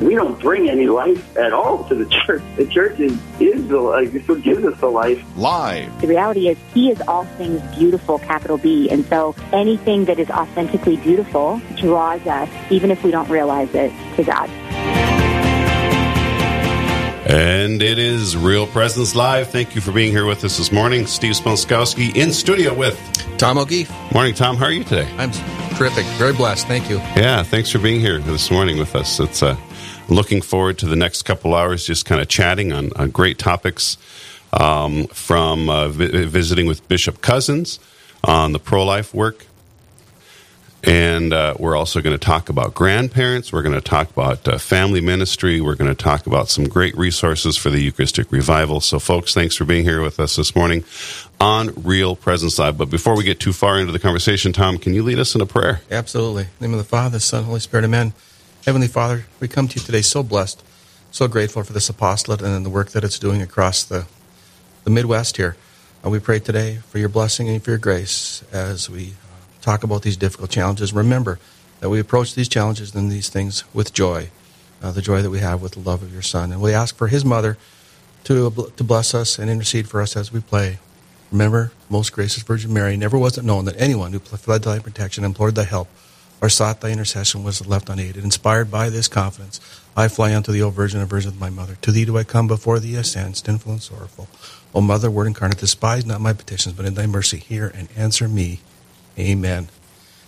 We don't bring any life at all to the church. The church is, is the life. It's what gives us the life. Live. The reality is, He is all things beautiful, capital B. And so anything that is authentically beautiful draws us, even if we don't realize it, to God. And it is Real Presence Live. Thank you for being here with us this morning. Steve Sponskowski in studio with Tom O'Keefe. Morning, Tom. How are you today? I'm terrific. Very blessed. Thank you. Yeah, thanks for being here this morning with us. It's uh, looking forward to the next couple hours, just kind of chatting on, on great topics um, from uh, vi- visiting with Bishop Cousins on the pro life work. And uh, we're also going to talk about grandparents. We're going to talk about uh, family ministry. We're going to talk about some great resources for the Eucharistic revival. So, folks, thanks for being here with us this morning on Real Presence Live. But before we get too far into the conversation, Tom, can you lead us in a prayer? Absolutely. In the name of the Father, Son, Holy Spirit, Amen. Heavenly Father, we come to you today so blessed, so grateful for this apostolate and the work that it's doing across the, the Midwest here. Uh, we pray today for your blessing and for your grace as we talk about these difficult challenges. Remember that we approach these challenges and these things with joy, uh, the joy that we have with the love of your Son. And we ask for his mother to, to bless us and intercede for us as we play. Remember, most gracious Virgin Mary, never was it known that anyone who fled thy protection, implored thy help, or sought thy intercession was left unaided. Inspired by this confidence, I fly unto thee, O Virgin and Virgin of my mother. To thee do I come before thee, as stand, sinful and sorrowful. O Mother, Word incarnate, despise not my petitions, but in thy mercy hear and answer me. Amen.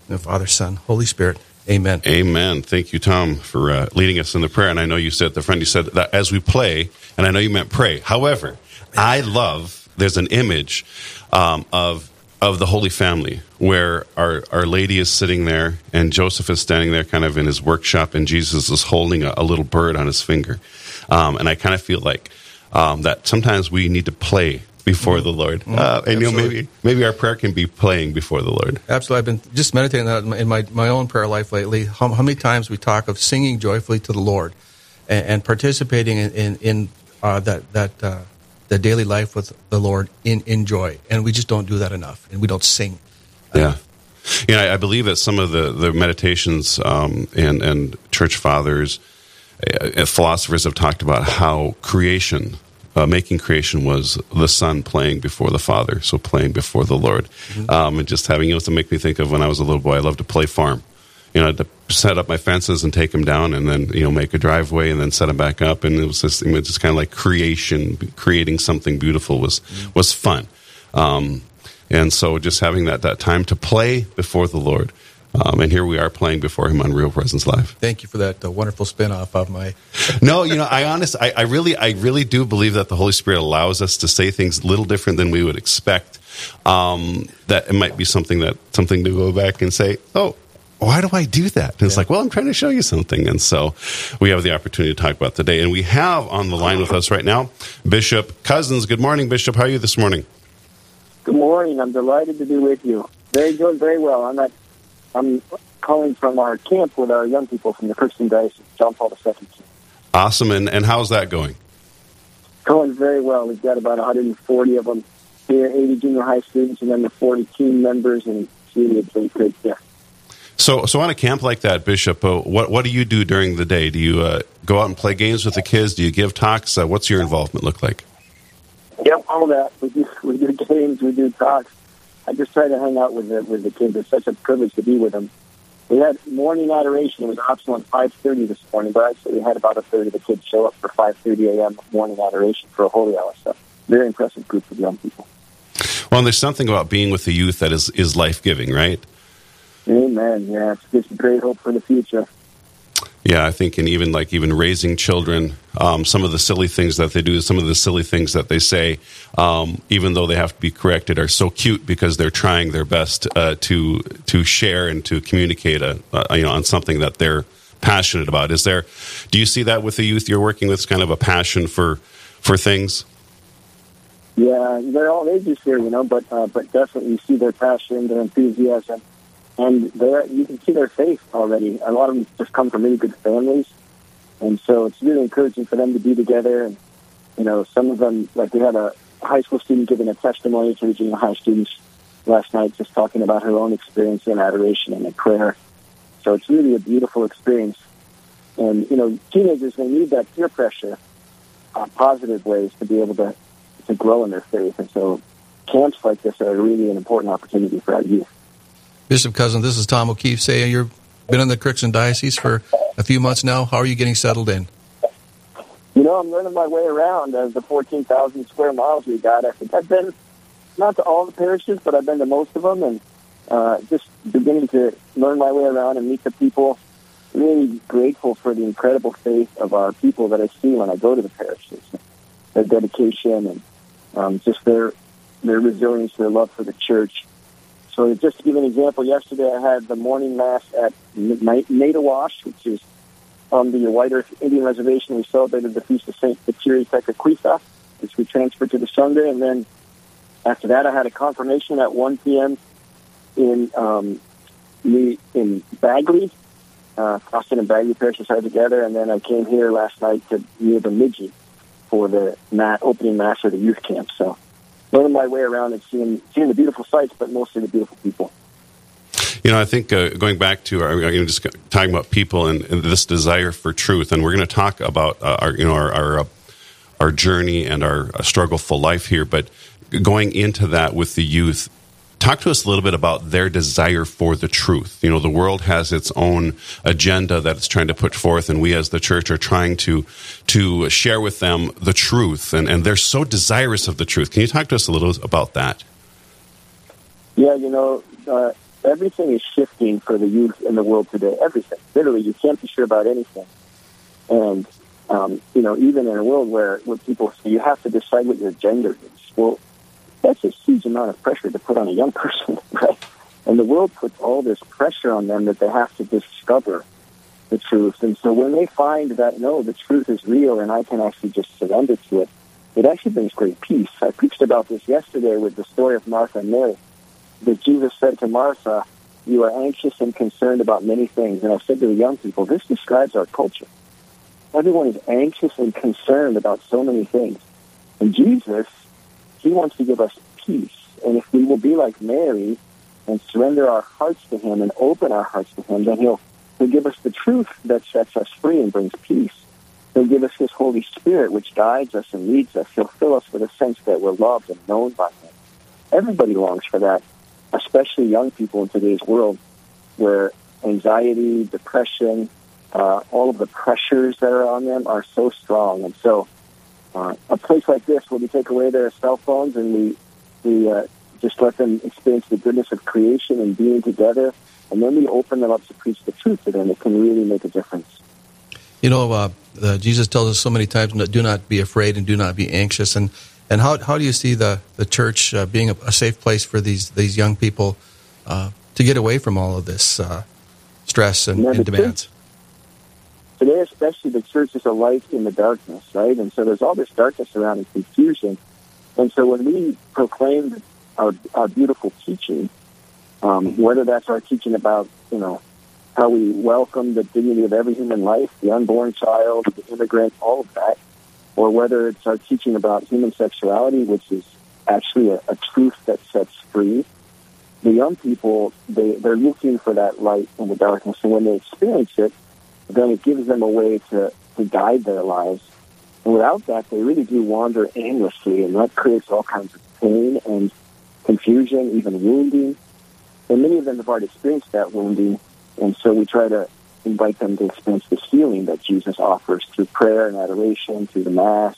The Father, Son, Holy Spirit. Amen. Amen. Thank you, Tom, for uh, leading us in the prayer. And I know you said the friend, you said that as we play, and I know you meant pray. However, I love, there's an image um, of of the Holy Family, where our, our Lady is sitting there and Joseph is standing there kind of in his workshop and Jesus is holding a, a little bird on his finger. Um, and I kind of feel like um, that sometimes we need to play before the Lord. Mm, Uh, and you know, maybe, maybe our prayer can be playing before the Lord. Absolutely. I've been just meditating that in my, my own prayer life lately. How, how many times we talk of singing joyfully to the Lord and, and participating in, in, in uh, that, that uh, the daily life with the Lord in, in joy. And we just don't do that enough. And we don't sing. Yeah. You know, I, I believe that some of the, the meditations um, and, and church fathers, uh, philosophers have talked about how creation, uh, making creation was the Son playing before the Father, so playing before the Lord. Um, and just having, you know, to make me think of when I was a little boy, I loved to play farm. You know, I had to set up my fences and take them down and then, you know, make a driveway and then set them back up. And it was just, it was just kind of like creation, creating something beautiful was, was fun. Um, and so just having that, that time to play before the Lord. Um, and here we are playing before Him on Real Presence Live. Thank you for that uh, wonderful spin off of my. No, you know, I honest, I, I really, I really do believe that the Holy Spirit allows us to say things a little different than we would expect. Um, that it might be something that something to go back and say, oh. Why do I do that? And it's like, well, I'm trying to show you something. And so we have the opportunity to talk about today. And we have on the line with us right now Bishop Cousins. Good morning, Bishop. How are you this morning? Good morning. I'm delighted to be with you. Very doing very well. I'm at, I'm calling from our camp with our young people from the Crookston Diocese, John Paul II. camp. Awesome. And, and how's that going? Going very well. We've got about 140 of them here, 80 junior high students, and then the 40 team members, and see, it's been good. So, so on a camp like that, Bishop, uh, what what do you do during the day? Do you uh, go out and play games with the kids? Do you give talks? Uh, what's your involvement look like? Yep, all that. We do we do games, we do talks. I just try to hang out with the with the kids. It's such a privilege to be with them. We had morning adoration. It was optional at five thirty this morning, but actually we had about a third of the kids show up for five thirty a.m. morning adoration for a holy hour. So very impressive group of young people. Well, and there's something about being with the youth that is is life giving, right? Amen. Yeah, it's just great hope for the future. Yeah, I think, and even like even raising children, um, some of the silly things that they do, some of the silly things that they say, um, even though they have to be corrected, are so cute because they're trying their best uh, to to share and to communicate, a, uh, you know, on something that they're passionate about. Is there? Do you see that with the youth you're working with? Kind of a passion for for things. Yeah, they're all ages here, you know, but uh, but definitely you see their passion, their enthusiasm, and you can see their faith already. A lot of them just come from really good families, And so it's really encouraging for them to be together. And, you know, some of them, like we had a high school student giving a testimony to the junior high students last night, just talking about her own experience in adoration and in prayer. So it's really a beautiful experience. And, you know, teenagers, they need that peer pressure, uh, positive ways to be able to, to grow in their faith. And so camps like this are really an important opportunity for our youth. Bishop Cousin, this is Tom O'Keefe. Say you've been in the Crookston Diocese for a few months now. How are you getting settled in? You know, I'm learning my way around as the 14,000 square miles we got. I think I've been not to all the parishes, but I've been to most of them, and uh, just beginning to learn my way around and meet the people. Really grateful for the incredible faith of our people that I see when I go to the parishes. Their dedication and um, just their their resilience, their love for the church. So just to give an example, yesterday I had the morning mass at Naytahwaush, which is on the White Earth Indian Reservation. We celebrated the feast of Saint Kateri Tekakwitha, which we transferred to the Sunday, and then after that I had a confirmation at 1 p.m. in um, in Bagley. Uh, Austin and Bagley parishes are together, and then I came here last night to near Bemidji for the mat, opening mass of the youth camp. So learning my way around and seeing seeing the beautiful sights, but mostly the beautiful people. You know, I think uh, going back to our, you know, just talking about people and, and, this desire for truth, and we're going to talk about uh, our, you know, our our, uh, our journey and our uh, struggle for life here. But going into that with the youth, talk to us a little bit about their desire for the truth. You know, the world has its own agenda that it's trying to put forth, and we as the church are trying to to share with them the truth, and, and they're so desirous of the truth. Can you talk to us a little about that? Yeah, you know, uh, everything is shifting for the youth in the world today. Everything, literally, you can't be sure about anything. And um, you know, even in a world where where people say you have to decide what your gender is, well, that's a huge amount of pressure to put on a young person, right? And the world puts all this pressure on them that they have to discover the truth. And so when they find that no, the truth is real and I can actually just surrender to it, it actually brings great peace. I preached about this yesterday with the story of Martha and Mary that Jesus said to Martha, You are anxious and concerned about many things. And I said to the young people, This describes our culture. Everyone is anxious and concerned about so many things. And Jesus, He wants to give us peace. And if we will be like Mary and surrender our hearts to Him and open our hearts to Him, then He'll, he'll give us the truth that sets us free and brings peace. He'll give us His Holy Spirit, which guides us and leads us. He'll fill us with a sense that we're loved and known by Him. Everybody longs for that especially young people in today's world, where anxiety, depression, uh, all of the pressures that are on them are so strong. And so, uh, a place like this where we take away their cell phones and we we uh, just let them experience the goodness of creation and being together, and then we open them up to preach the truth to them. It can really make a difference. You know, uh, uh, Jesus tells us so many times, "Do not be afraid and do not be anxious." And and how, how do you see the, the church uh, being a, a, safe place for these, these young people uh, to get away from all of this uh, stress and, and demands? Today, especially, the church is a light in the darkness, right? And so there's all this darkness around and confusion. And so when we proclaim our, our beautiful teaching, um, whether that's our teaching about, you know, how we welcome the dignity of every human life, the unborn child, the immigrant, all of that, or whether it's our teaching about human sexuality, which is actually a, a truth that sets free. The young people, they, they're looking for that light in the darkness, and when they experience it, then it gives them a way to, to guide their lives. And without that, they really do wander aimlessly, and that creates all kinds of pain and confusion, even wounding. And many of them have already experienced that wounding, and so we try to invite them to experience the healing that Jesus offers through prayer and adoration, through the Mass,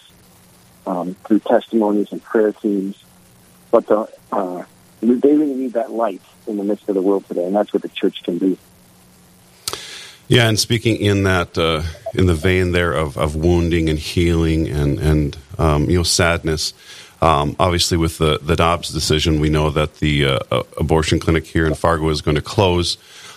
um, through testimonies and prayer teams. But the, uh, they really need that light in the midst of the world today, and that's what the church can be. Yeah, and speaking in that uh, in the vein there of, of wounding and healing and and um, you know sadness. Um, obviously, with the the Dobbs decision, we know that the uh, abortion clinic here in Fargo is going to close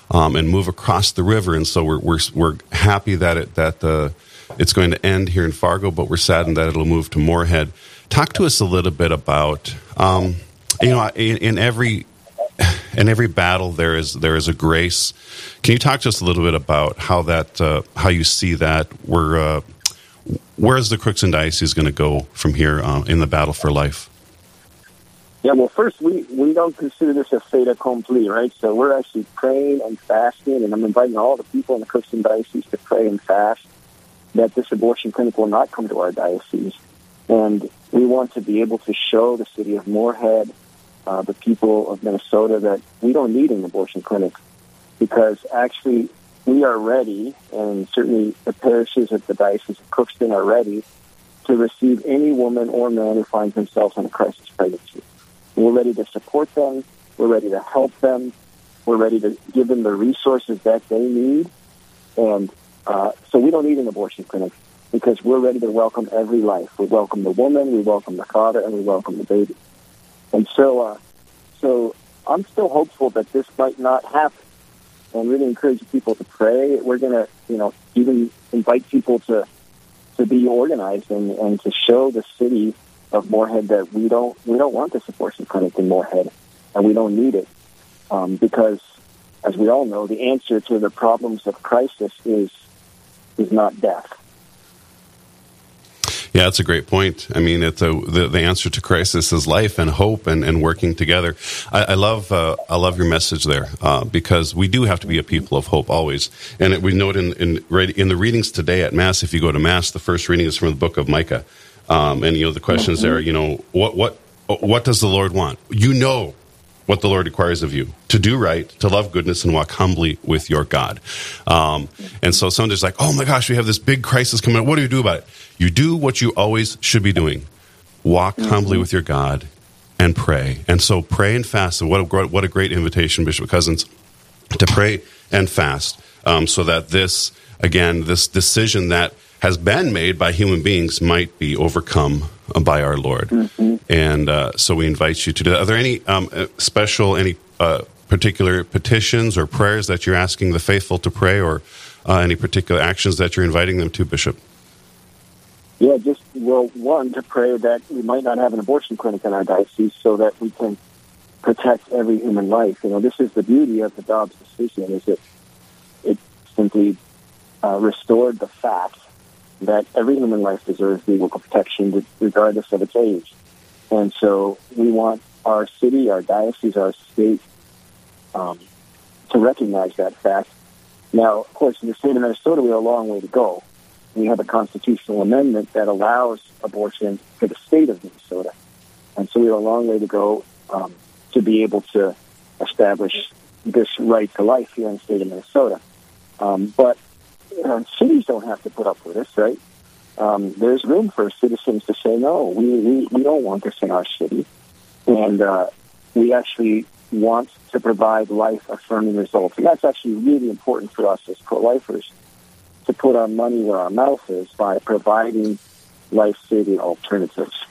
um, and move across the river. And so we're we're, we're happy that it that uh, it's going to end here in Fargo, but we're saddened that it'll move to Moorhead. Talk to us a little bit about um, you know in, in every in every battle there is there is a grace. Can you talk to us a little bit about how that uh, how you see that? Where uh, where is the Crookston Diocese going to go from here uh, in the battle for life? Yeah, well, first, we, we don't consider this a fait accompli, right? So we're actually praying and fasting, and I'm inviting all the people in the Crookston Diocese to pray and fast that this abortion clinic will not come to our diocese. And we want to be able to show the city of Moorhead, uh, the people of Minnesota, that we don't need an abortion clinic because actually we are ready, and certainly the parishes of the Diocese of Crookston are ready to receive any woman or man who finds themselves in a crisis pregnancy. We're ready to support them. We're ready to help them. We're ready to give them the resources that they need. And uh, so we don't need an abortion clinic because we're ready to welcome every life. We welcome the woman, we welcome the father, and we welcome the baby. And so, uh, so I'm still hopeful that this might not happen, and really encourage people to pray. We're going to, you know, even invite people to to be organized and, and to show the city of Moorhead that we don't we don't want this abortion clinic in Moorhead, and we don't need it um, because, as we all know, the answer to the problems of crisis is is not death. Yeah, that's a great point. I mean, it's a, the the answer to crisis is life and hope and, and working together. I, I love uh, I love your message there uh, because we do have to be a people of hope always. And it, we note in in, in the readings today at Mass, if you go to Mass, the first reading is from the book of Micah. Um, and you know the questions there. You know what what what does the Lord want? You know what the Lord requires of you to do right, to love goodness, and walk humbly with your God. Um, and so somebody's like, "Oh my gosh, we have this big crisis coming up. What do you do about it?" You do what you always should be doing: walk mm-hmm. humbly with your God and pray. And so pray and fast. And what a what a great invitation, Bishop Cousins, to pray and fast, um, so that this again, this decision that has been made by human beings might be overcome by our Lord. Mm-hmm. And uh, so we invite you to do that. Are there any um, uh, special, any uh, particular petitions or prayers that you're asking the faithful to pray or uh, any particular actions that you're inviting them to, Bishop? Yeah, just, well, one, to pray that we might not have an abortion clinic in our diocese so that we can protect every human life. You know, this is the beauty of the Dobbs decision is that it simply uh, restored the fact that every human life deserves legal protection regardless of its age. And so we want our city, our diocese, our state um, to recognize that fact. Now, of course, in the state of Minnesota, we have a long way to go. We have a constitutional amendment that allows abortion for the state of Minnesota. And so we have a long way to go um, to be able to establish this right to life here in the state of Minnesota. Um, but um, cities don't have to put up with this, right? Um, there's room for citizens to say, no, we, we, we don't want this in our city. And uh, we actually want to provide life affirming results. And that's actually really important for us as pro lifers to put our money where our mouth is by providing life saving alternatives.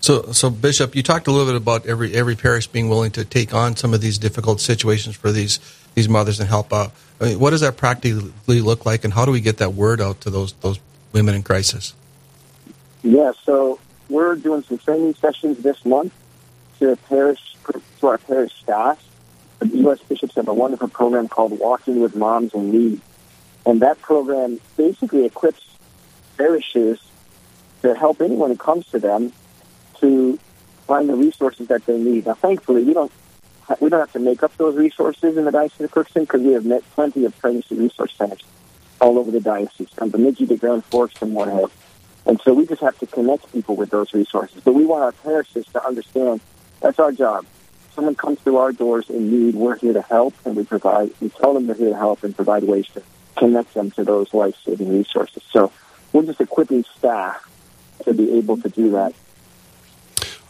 So, so Bishop, you talked a little bit about every every parish being willing to take on some of these difficult situations for these these mothers and help out. I mean, what does that practically look like, and how do we get that word out to those those women in crisis? Yeah, so we're doing some training sessions this month to parish to our parish staff. The U.S. bishops have a wonderful program called Walking with Moms in Need, and that program basically equips parishes to help anyone who comes to them to find the resources that they need. Now, thankfully, we don't we don't have to make up those resources in the Diocese of Crookston because we have met plenty of pregnancy resource centers all over the diocese, from Bemidji to Grand Forks to Moorhead. And so we just have to connect people with those resources. But we want our parishes to understand that's our job. Someone comes through our doors in need, we're here to help, and we provide. We tell them they're here to help and provide ways to connect them to those life-saving resources. So we're just equipping staff to be able to do that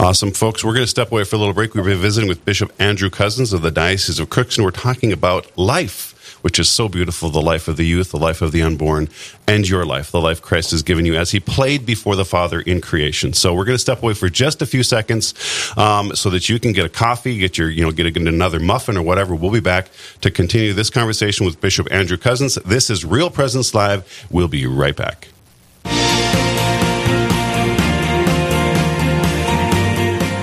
Awesome, folks. We're going to step away for a little break. We've been visiting with Bishop Andrew Cousins of the Diocese of Crookston. We're talking about life, which is so beautiful the life of the youth, the life of the unborn, and your life, the life Christ has given you as He played before the Father in creation. So we're going to step away for just a few seconds um, so that you can get a coffee, get your, you know, get another muffin or whatever. We'll be back to continue this conversation with Bishop Andrew Cousins. This is Real Presence Live. We'll be right back.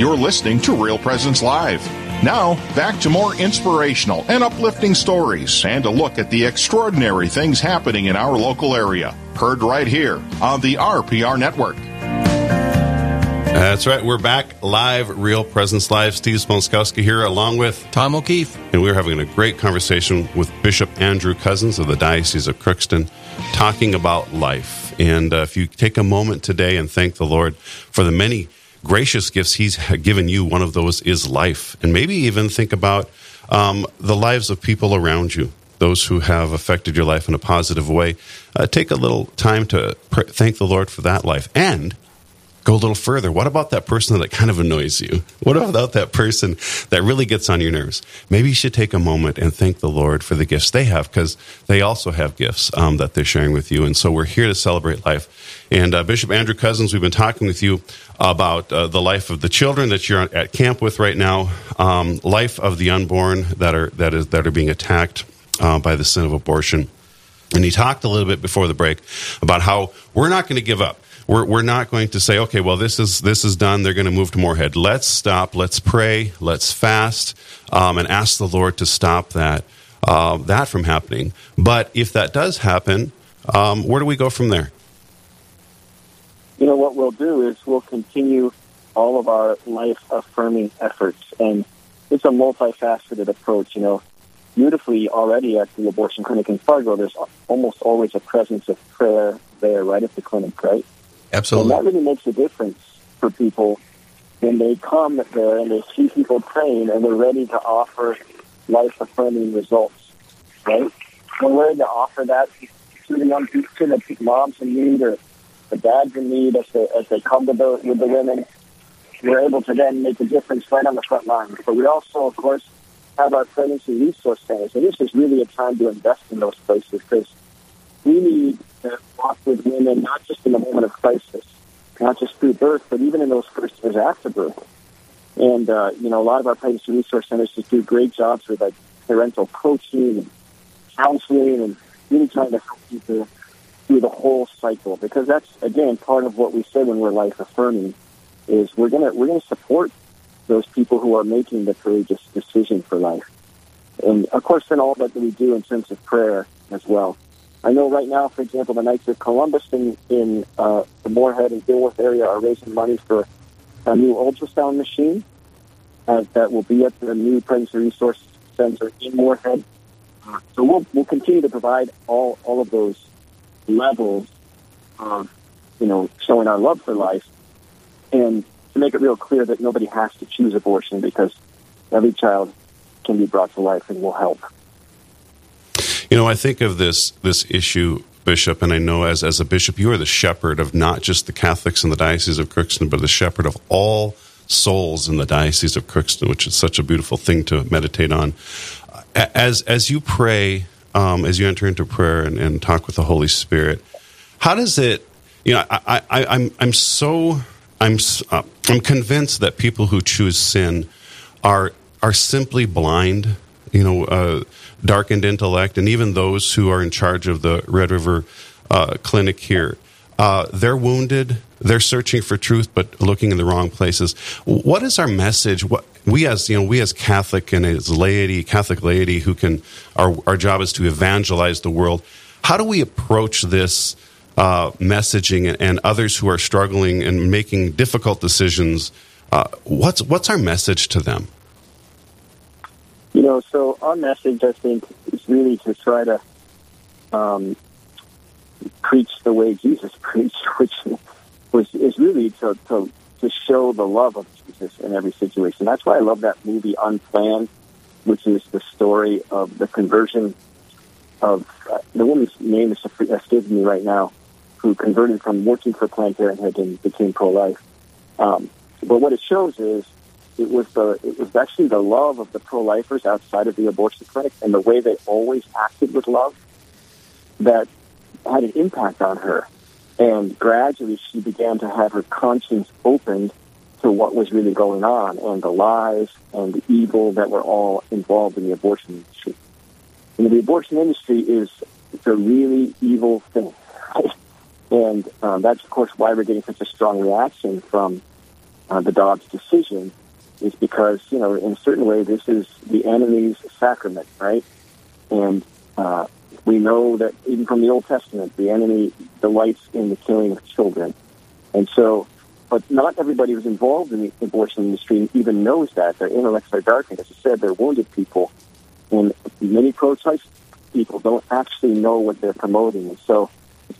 You're listening to Real Presence Live. Now, back to more inspirational and uplifting stories and a look at the extraordinary things happening in our local area. Heard right here on the RPR Network. That's right. We're back live, Real Presence Live. Steve Smolskowski here, along with Tom O'Keefe. And we're having a great conversation with Bishop Andrew Cousins of the Diocese of Crookston, talking about life. And uh, if you take a moment today and thank the Lord for the many gracious gifts He's given you, one of those is life. And maybe even think about um, the lives of people around you, those who have affected your life in a positive way. Uh, take a little time to pr- thank the Lord for that life. And go a little further. What about that person that kind of annoys you? What about that person that really gets on your nerves? Maybe you should take a moment and thank the Lord for the gifts they have because they also have gifts um, that they're sharing with you. And so we're here to celebrate life. And uh, Bishop Andrew Cousins, we've been talking with you about uh, the life of the children that you're at camp with right now, um, life of the unborn that are that is that are being attacked uh, by the sin of abortion. And he talked a little bit before the break about how we're not going to give up we're, we're not going to say, okay, well, this is, this is done. They're going to move to Moorhead. Let's stop. Let's pray. Let's fast um, and ask the Lord to stop that, uh, that from happening. But if that does happen, um, where do we go from there? You know, what we'll do is we'll continue all of our life affirming efforts. And it's a multifaceted approach. You know, beautifully already at the abortion clinic in Fargo, there's almost always a presence of prayer there right at the clinic, right? Absolutely. And that really makes a difference for people when they come there and they see people praying and they're ready to offer life affirming results, right? We're ready to offer that to the young people, to the moms in need or the dads in need as they, as they come to the, with the women, we're able to then make a difference right on the front line. But we also, of course, have our pregnancy resource centers. And this is really a time to invest in those places because we need to walk with women not just in the moment of crisis, not just through birth, but even in those first years after birth. And, uh, you know, a lot of our pregnancy resource centers just do great jobs with like parental coaching and counseling and really trying to help people through the whole cycle because that's again part of what we say when we're life affirming is we're gonna we're gonna support those people who are making the courageous decision for life. And of course then all that we do in terms of prayer as well. I know right now, for example, the Knights of Columbus in, in uh, the Moorhead and Dilworth area are raising money for a new ultrasound machine uh, that will be at the new Pregnancy Resource Center in Moorhead. So we'll, we'll continue to provide all, all of those levels of, you know, showing our love for life and to make it real clear that nobody has to choose abortion because every child can be brought to life and will help. You know, I think of this this issue, Bishop, and I know as as a bishop, you are the shepherd of not just the Catholics in the Diocese of Crookston, but the shepherd of all souls in the Diocese of Crookston, which is such a beautiful thing to meditate on. As as you pray, um, as you enter into prayer and, and, talk with the Holy Spirit, how does it? You know, I, I, I'm I'm so I'm uh, I'm convinced that people who choose sin are are simply blind. You know, uh, darkened intellect, and even those who are in charge of the Red River uh, Clinic here, uh, they're wounded. They're searching for truth, but looking in the wrong places. What is our message? What we as you know, we as Catholic and as laity, Catholic laity, who can our our job is to evangelize the world. How do we approach this? Uh, messaging and, others who are struggling and making difficult decisions. Uh, what's what's our message to them? You know, so our message, I think, is really to try to um, preach the way Jesus preached, which was is really to, to to show the love of Jesus in every situation. That's why I love that movie Unplanned, which is the story of the conversion of uh, the woman's name is escaping me right now who converted from working for Planned Parenthood and became pro-life. Um, but what it shows is it was the it was actually the love of the pro-lifers outside of the abortion clinic and the way they always acted with love that had an impact on her. And gradually, she began to have her conscience opened to what was really going on and the lies and the evil that were all involved in the abortion industry. And the abortion industry is it's a really evil thing. And um, that's, of course, why we're getting such a strong reaction from uh, the Dobbs decision, is because, you know, in a certain way, this is the enemy's sacrament, right? And uh, we know that even from the Old Testament, the enemy delights in the killing of children. And so, but not everybody who's involved in the abortion industry even knows that. Their intellects are darkened. As I said, they're wounded people. And many pro-choice people don't actually know what they're promoting. And so,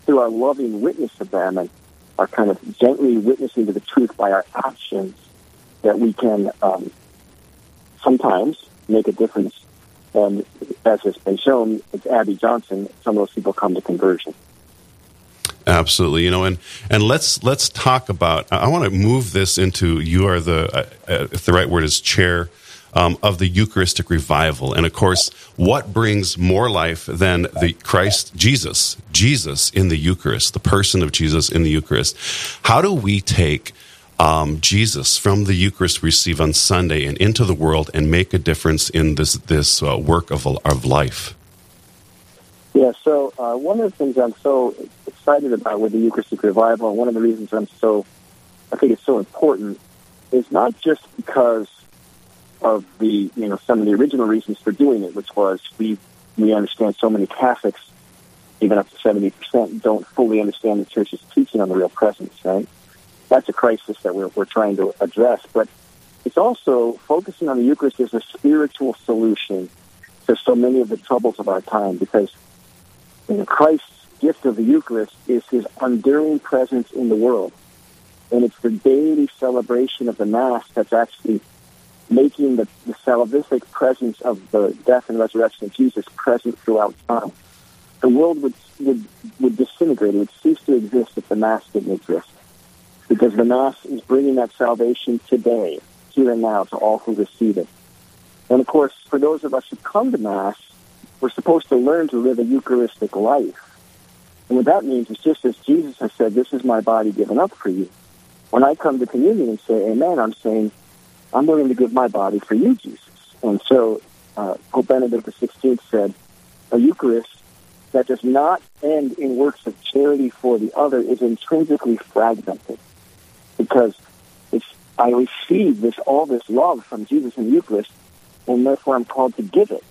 through our loving witness of them and our kind of gently witnessing to the truth by our actions that we can um, sometimes make a difference. And as has been shown, it's Abby Johnson. Some of those people come to conversion. Absolutely, you know, and and let's let's talk about. I want to move this into you are the uh, uh, if the right word is chair um, of the Eucharistic revival. And of course, what brings more life than the Christ Jesus, Jesus in the Eucharist, the person of Jesus in the Eucharist? How do we take um, Jesus from the Eucharist we receive on Sunday and into the world and make a difference in this this uh, work of of life? Yeah, so uh, one of the things I'm so excited about with the Eucharistic revival, and one of the reasons I'm so, I think it's so important, is not just because of the you know some of the original reasons for doing it, which was we we understand so many Catholics, even up to seventy percent, don't fully understand the Church's teaching on the real presence. Right, that's a crisis that we're we're trying to address. But it's also focusing on the Eucharist as a spiritual solution to so many of the troubles of our time, because you know, Christ's gift of the Eucharist is His enduring presence in the world, and it's the daily celebration of the Mass that's actually making the, the salvific presence of the death and resurrection of Jesus present throughout time. The world would, would, would disintegrate. It would cease to exist if the Mass didn't exist. Because the Mass is bringing that salvation today, here and now, to all who receive it. And of course, for those of us who come to Mass, we're supposed to learn to live a Eucharistic life. And what that means is just as Jesus has said, this is my body given up for you. When I come to communion and say amen, I'm saying, I'm willing to give my body for you, Jesus. And so uh, Pope Benedict XVI said, a Eucharist that does not end in works of charity for the other is intrinsically fragmented because I receive this all this love from Jesus in the Eucharist, and therefore I'm called to give it.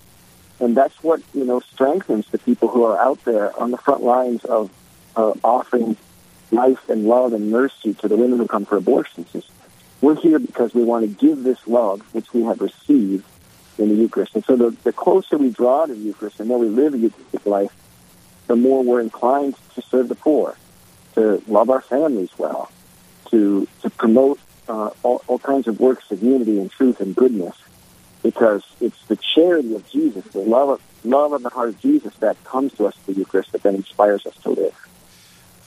and that's what you know strengthens the people who are out there on the front lines of uh, offering life and love and mercy to the women who come for abortions. We're here because we want to give this love which we have received in the Eucharist. And so the, the closer we draw to the Eucharist, and the more we live a Eucharistic life, the more we're inclined to serve the poor, to love our families well, to to promote uh, all, all kinds of works of unity and truth and goodness, because it's the charity of Jesus, the love of, love of the heart of Jesus that comes to us through the Eucharist that then inspires us to live.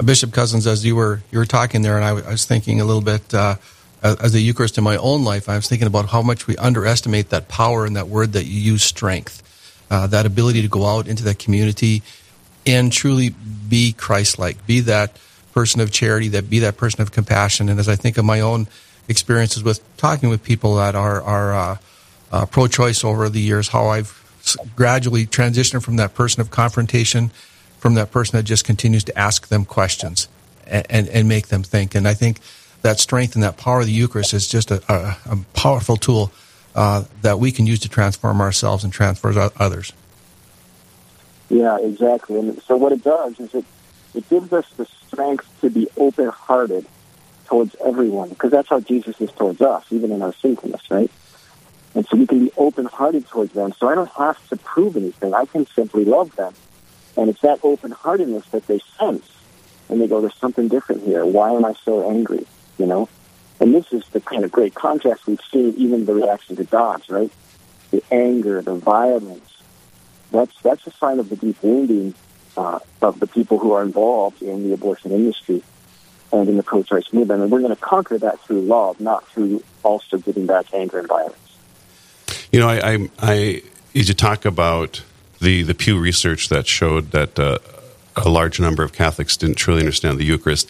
Bishop Cousins, as you were you were talking there, and I, I was thinking a little bit. Uh, as the Eucharist in my own life, I was thinking about how much we underestimate that power and that word that you use, strength, uh, that ability to go out into that community and truly be Christ-like, be that person of charity, that be that person of compassion. And as I think of my own experiences with talking with people that are are uh, uh, pro-choice over the years, how I've gradually transitioned from that person of confrontation, from that person that just continues to ask them questions and, and, and make them think. And I think that strength and that power of the Eucharist is just a, a, a powerful tool uh, that we can use to transform ourselves and transform others. Yeah, exactly. And so what it does is it, it gives us the strength to be open-hearted towards everyone, because that's how Jesus is towards us, even in our sinfulness, right? And so we can be open-hearted towards them. So I don't have to prove anything. I can simply love them. And it's that open-heartedness that they sense. And they go, there's something different here. Why am I so angry? You know? And this is the kind of great contrast we've seen even the reaction to Dobbs, right? The anger, the violence. That's, that's a sign of the deep wounding uh, of the people who are involved in the abortion industry and in the pro-choice movement. And we're going to conquer that through love, not through also giving back anger and violence. You know, I, I, I you talk about the, the Pew research that showed that uh, a large number of Catholics didn't truly understand the Eucharist.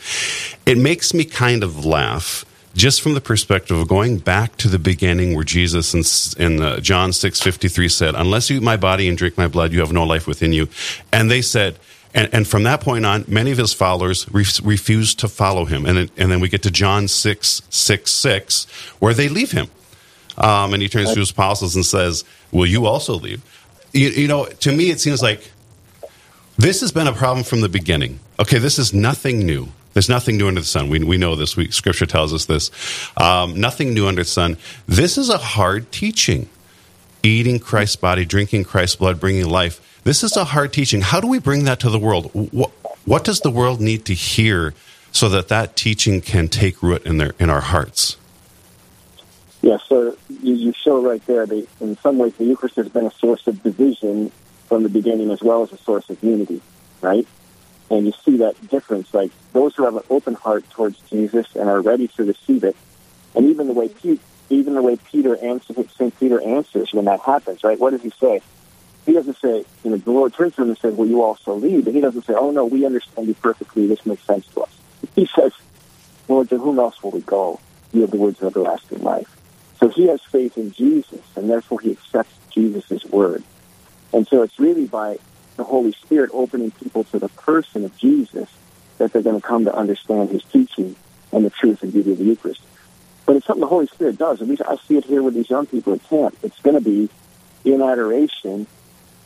It makes me kind of laugh just from the perspective of going back to the beginning where Jesus in, in uh, John 6:53 said, "Unless you eat my body and drink my blood, you have no life within you." And they said, and, and from that point on, many of his followers re- refused to follow him. And, and then we get to John 6, 6, 6, where they leave him. Um, and he turns to his apostles and says, Will you also leave? You, you, know, to me, it seems like this has been a problem from the beginning. Okay, this is nothing new. There's nothing new under the sun. We, we know this. We, scripture tells us this. Um, nothing new under the sun. This is a hard teaching. Eating Christ's body, drinking Christ's blood, bringing life. This is a hard teaching. How do we bring that to the world? What, what does the world need to hear so that that teaching can take root in, their, in our hearts? Yeah, so you, you show right there that in some ways the Eucharist has been a source of division from the beginning as well as a source of unity, right? And you see that difference, like those who have an open heart towards Jesus and are ready to receive it, and even the way Pete, even the way Peter answers, Saint Peter answers when that happens, right? What does he say? He doesn't say, you know, the Lord turns to him and says, "Will you also lead?" But he doesn't say, "Oh no, we understand you perfectly. This makes sense to us." He says, "Lord, to whom else will we go? You have the words of everlasting life." So he has faith in Jesus, and therefore he accepts Jesus' word. And so it's really by the Holy Spirit opening people to the person of Jesus that they're going to come to understand his teaching and the truth and beauty of the Eucharist. But it's something the Holy Spirit does. At least I see it here with these young people at camp. It's going to be in adoration.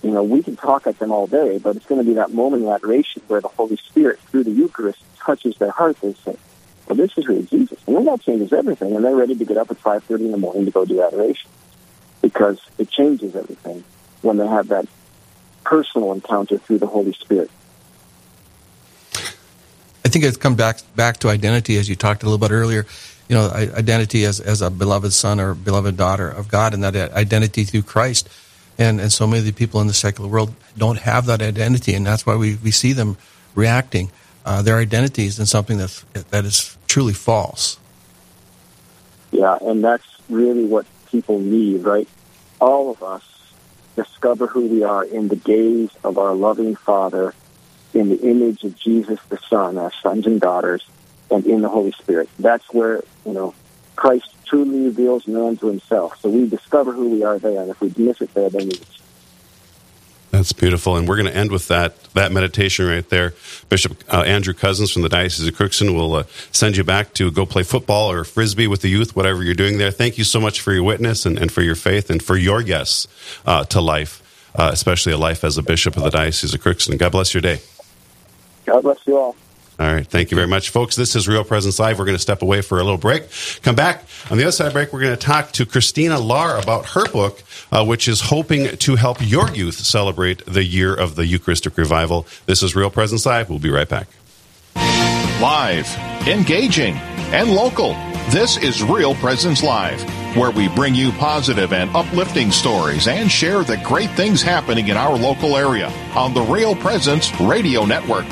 You know, we can talk at them all day, but it's going to be that moment in adoration where the Holy Spirit, through the Eucharist, touches their heart. They say, well, this is really Jesus. And then that changes everything. And they're ready to get up at 5.30 in the morning to go do adoration because it changes everything when they have that personal encounter through the Holy Spirit. I think it's come back back to identity, as you talked a little bit earlier. You know, identity as as a beloved son or beloved daughter of God, and that identity through Christ. And and so many of the people in the secular world don't have that identity, and that's why we, we see them reacting uh, their identities in something that's that is truly false. Yeah, and that's really what people need, right? All of us discover who we are in the gaze of our loving Father, in the image of Jesus the Son, our sons and daughters, and in the Holy Spirit. That's where, you know, Christ truly reveals man to himself. So we discover who we are there, and if we miss it there, then we that's beautiful, and we're going to end with that that meditation right there. Bishop uh, Andrew Cousins from the Diocese of Crookston will uh, send you back to go play football or frisbee with the youth, whatever you're doing there. Thank you so much for your witness and, and for your faith and for your yes uh, to life. uh, especially a life as a bishop of the Diocese of Crookston. God bless your day. God bless you all. All right. Thank you very much, folks. This is Real Presence Live. We're going to step away for a little break. Come back. On the other side break, we're going to talk to Christina Lahr about her book, uh, which is hoping to help your youth celebrate the year of the Eucharistic revival. This is Real Presence Live. We'll be right back. Live, engaging, and local. This is Real Presence Live, where we bring you positive and uplifting stories and share the great things happening in our local area on the Real Presence Radio Network.